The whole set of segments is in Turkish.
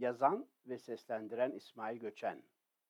Yazan ve seslendiren İsmail Göçen.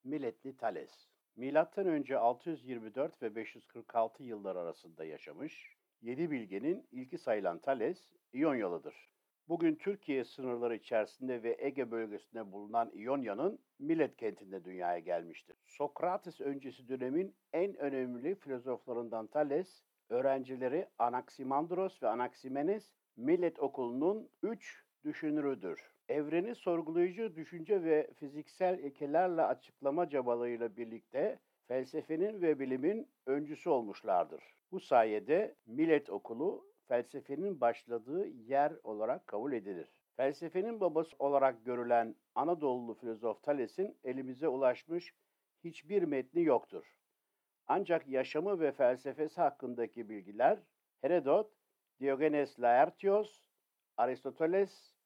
Milletli Thales. Milattan önce 624 ve 546 yıllar arasında yaşamış, yedi bilgenin ilki sayılan Thales, İyonyalıdır. Bugün Türkiye sınırları içerisinde ve Ege bölgesinde bulunan İonya'nın Millet kentinde dünyaya gelmiştir. Sokrates öncesi dönemin en önemli filozoflarından Thales, öğrencileri Anaximandros ve Anaximenes Millet Okulu'nun üç düşünürüdür. Evreni sorgulayıcı düşünce ve fiziksel ilkelerle açıklama çabalarıyla birlikte felsefenin ve bilimin öncüsü olmuşlardır. Bu sayede Millet Okulu felsefenin başladığı yer olarak kabul edilir. Felsefenin babası olarak görülen Anadolu filozof Thales'in elimize ulaşmış hiçbir metni yoktur. Ancak yaşamı ve felsefesi hakkındaki bilgiler Herodot, Diogenes Laertios, Aristoteles,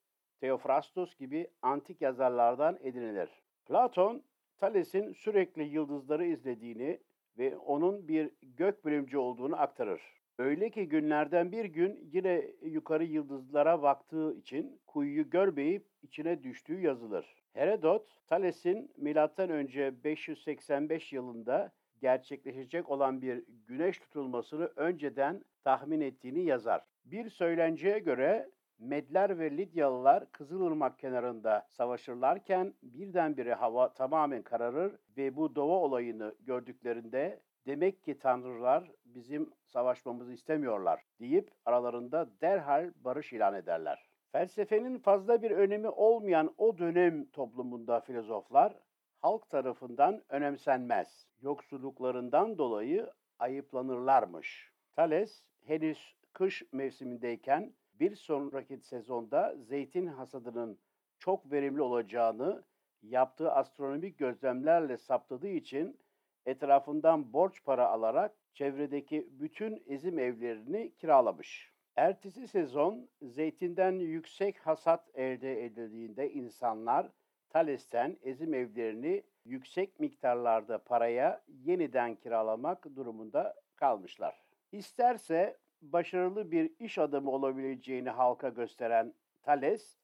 Theophrastus gibi antik yazarlardan edinilir. Platon, Thales'in sürekli yıldızları izlediğini ve onun bir gök bilimci olduğunu aktarır. Öyle ki günlerden bir gün yine yukarı yıldızlara baktığı için kuyuyu görmeyip içine düştüğü yazılır. Herodot, Thales'in M.Ö. 585 yılında gerçekleşecek olan bir güneş tutulmasını önceden tahmin ettiğini yazar. Bir söylenceye göre Medler ve Lidyalılar Kızılırmak kenarında savaşırlarken birdenbire hava tamamen kararır ve bu dova olayını gördüklerinde demek ki tanrılar bizim savaşmamızı istemiyorlar deyip aralarında derhal barış ilan ederler. Felsefenin fazla bir önemi olmayan o dönem toplumunda filozoflar halk tarafından önemsenmez. Yoksulluklarından dolayı ayıplanırlarmış. Thales henüz kış mevsimindeyken bir sonraki sezonda zeytin hasadının çok verimli olacağını yaptığı astronomik gözlemlerle saptadığı için etrafından borç para alarak çevredeki bütün ezim evlerini kiralamış. Ertesi sezon zeytinden yüksek hasat elde edildiğinde insanlar Thales'ten ezim evlerini yüksek miktarlarda paraya yeniden kiralamak durumunda kalmışlar. İsterse başarılı bir iş adamı olabileceğini halka gösteren Thales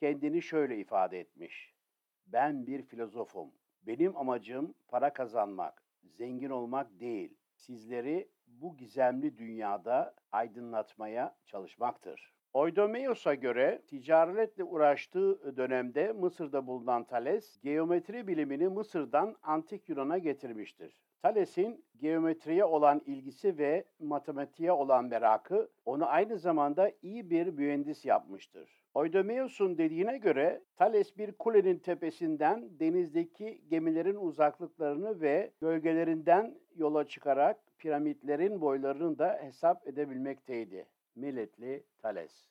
kendini şöyle ifade etmiş. Ben bir filozofum. Benim amacım para kazanmak, zengin olmak değil. Sizleri bu gizemli dünyada aydınlatmaya çalışmaktır. Oidomeios'a göre ticaretle uğraştığı dönemde Mısır'da bulunan Thales, geometri bilimini Mısır'dan antik Yunan'a getirmiştir. Thales'in geometriye olan ilgisi ve matematiğe olan merakı onu aynı zamanda iyi bir mühendis yapmıştır. Oidomeios'un dediğine göre Thales bir kulenin tepesinden denizdeki gemilerin uzaklıklarını ve gölgelerinden yola çıkarak piramitlerin boylarını da hesap edebilmekteydi. Milletli Thales